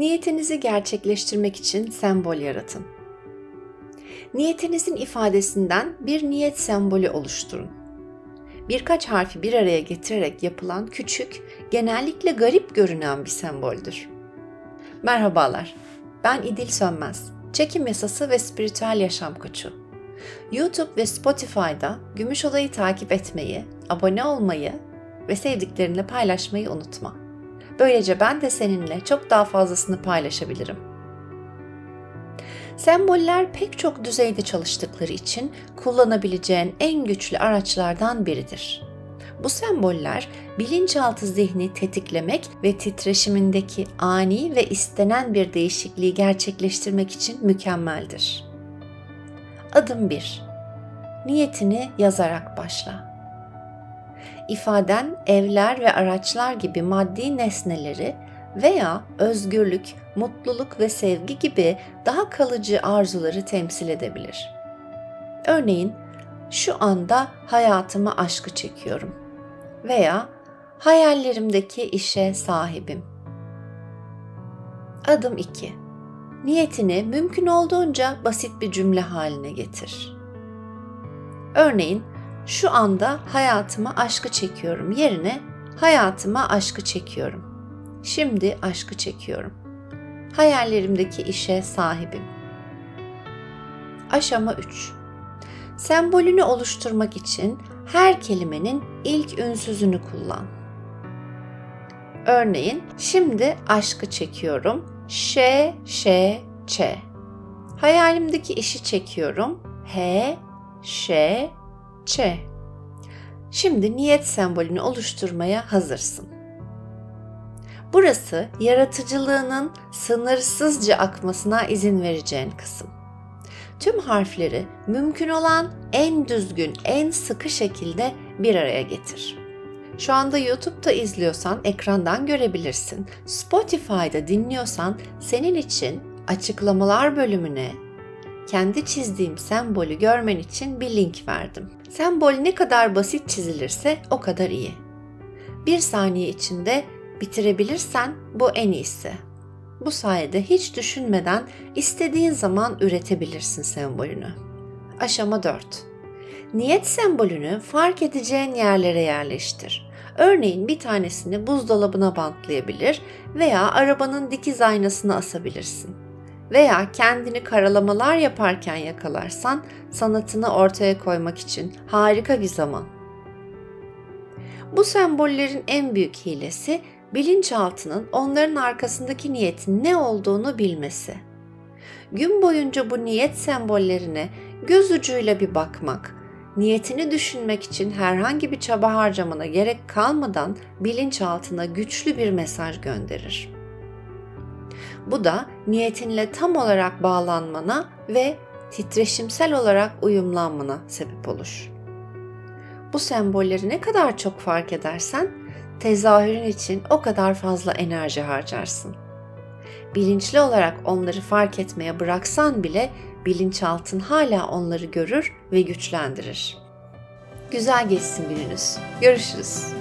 Niyetinizi gerçekleştirmek için sembol yaratın. Niyetinizin ifadesinden bir niyet sembolü oluşturun. Birkaç harfi bir araya getirerek yapılan küçük, genellikle garip görünen bir semboldür. Merhabalar, ben İdil Sönmez, çekim yasası ve spiritüel yaşam koçu. YouTube ve Spotify'da Gümüş Oda'yı takip etmeyi, abone olmayı ve sevdiklerinle paylaşmayı unutma. Böylece ben de seninle çok daha fazlasını paylaşabilirim. Semboller pek çok düzeyde çalıştıkları için kullanabileceğin en güçlü araçlardan biridir. Bu semboller bilinçaltı zihni tetiklemek ve titreşimindeki ani ve istenen bir değişikliği gerçekleştirmek için mükemmeldir. Adım 1. Niyetini yazarak başla ifaden evler ve araçlar gibi maddi nesneleri veya özgürlük, mutluluk ve sevgi gibi daha kalıcı arzuları temsil edebilir. Örneğin şu anda hayatıma aşkı çekiyorum veya hayallerimdeki işe sahibim. Adım 2. Niyetini mümkün olduğunca basit bir cümle haline getir. Örneğin şu anda hayatıma aşkı çekiyorum yerine hayatıma aşkı çekiyorum. Şimdi aşkı çekiyorum. Hayallerimdeki işe sahibim. Aşama 3. Sembolünü oluşturmak için her kelimenin ilk ünsüzünü kullan. Örneğin şimdi aşkı çekiyorum. Ş, ş, ç. Hayalimdeki işi çekiyorum. H, ş, Ç. Şimdi niyet sembolünü oluşturmaya hazırsın. Burası yaratıcılığının sınırsızca akmasına izin vereceğin kısım. Tüm harfleri mümkün olan en düzgün, en sıkı şekilde bir araya getir. Şu anda YouTube'da izliyorsan ekrandan görebilirsin. Spotify'da dinliyorsan senin için açıklamalar bölümüne kendi çizdiğim sembolü görmen için bir link verdim. Sembol ne kadar basit çizilirse o kadar iyi. Bir saniye içinde bitirebilirsen bu en iyisi. Bu sayede hiç düşünmeden istediğin zaman üretebilirsin sembolünü. Aşama 4. Niyet sembolünü fark edeceğin yerlere yerleştir. Örneğin bir tanesini buzdolabına bantlayabilir veya arabanın dikiz aynasına asabilirsin veya kendini karalamalar yaparken yakalarsan sanatını ortaya koymak için harika bir zaman. Bu sembollerin en büyük hilesi bilinçaltının onların arkasındaki niyetin ne olduğunu bilmesi. Gün boyunca bu niyet sembollerine göz ucuyla bir bakmak, niyetini düşünmek için herhangi bir çaba harcamana gerek kalmadan bilinçaltına güçlü bir mesaj gönderir. Bu da niyetinle tam olarak bağlanmana ve titreşimsel olarak uyumlanmana sebep olur. Bu sembolleri ne kadar çok fark edersen tezahürün için o kadar fazla enerji harcarsın. Bilinçli olarak onları fark etmeye bıraksan bile bilinçaltın hala onları görür ve güçlendirir. Güzel geçsin gününüz. Görüşürüz.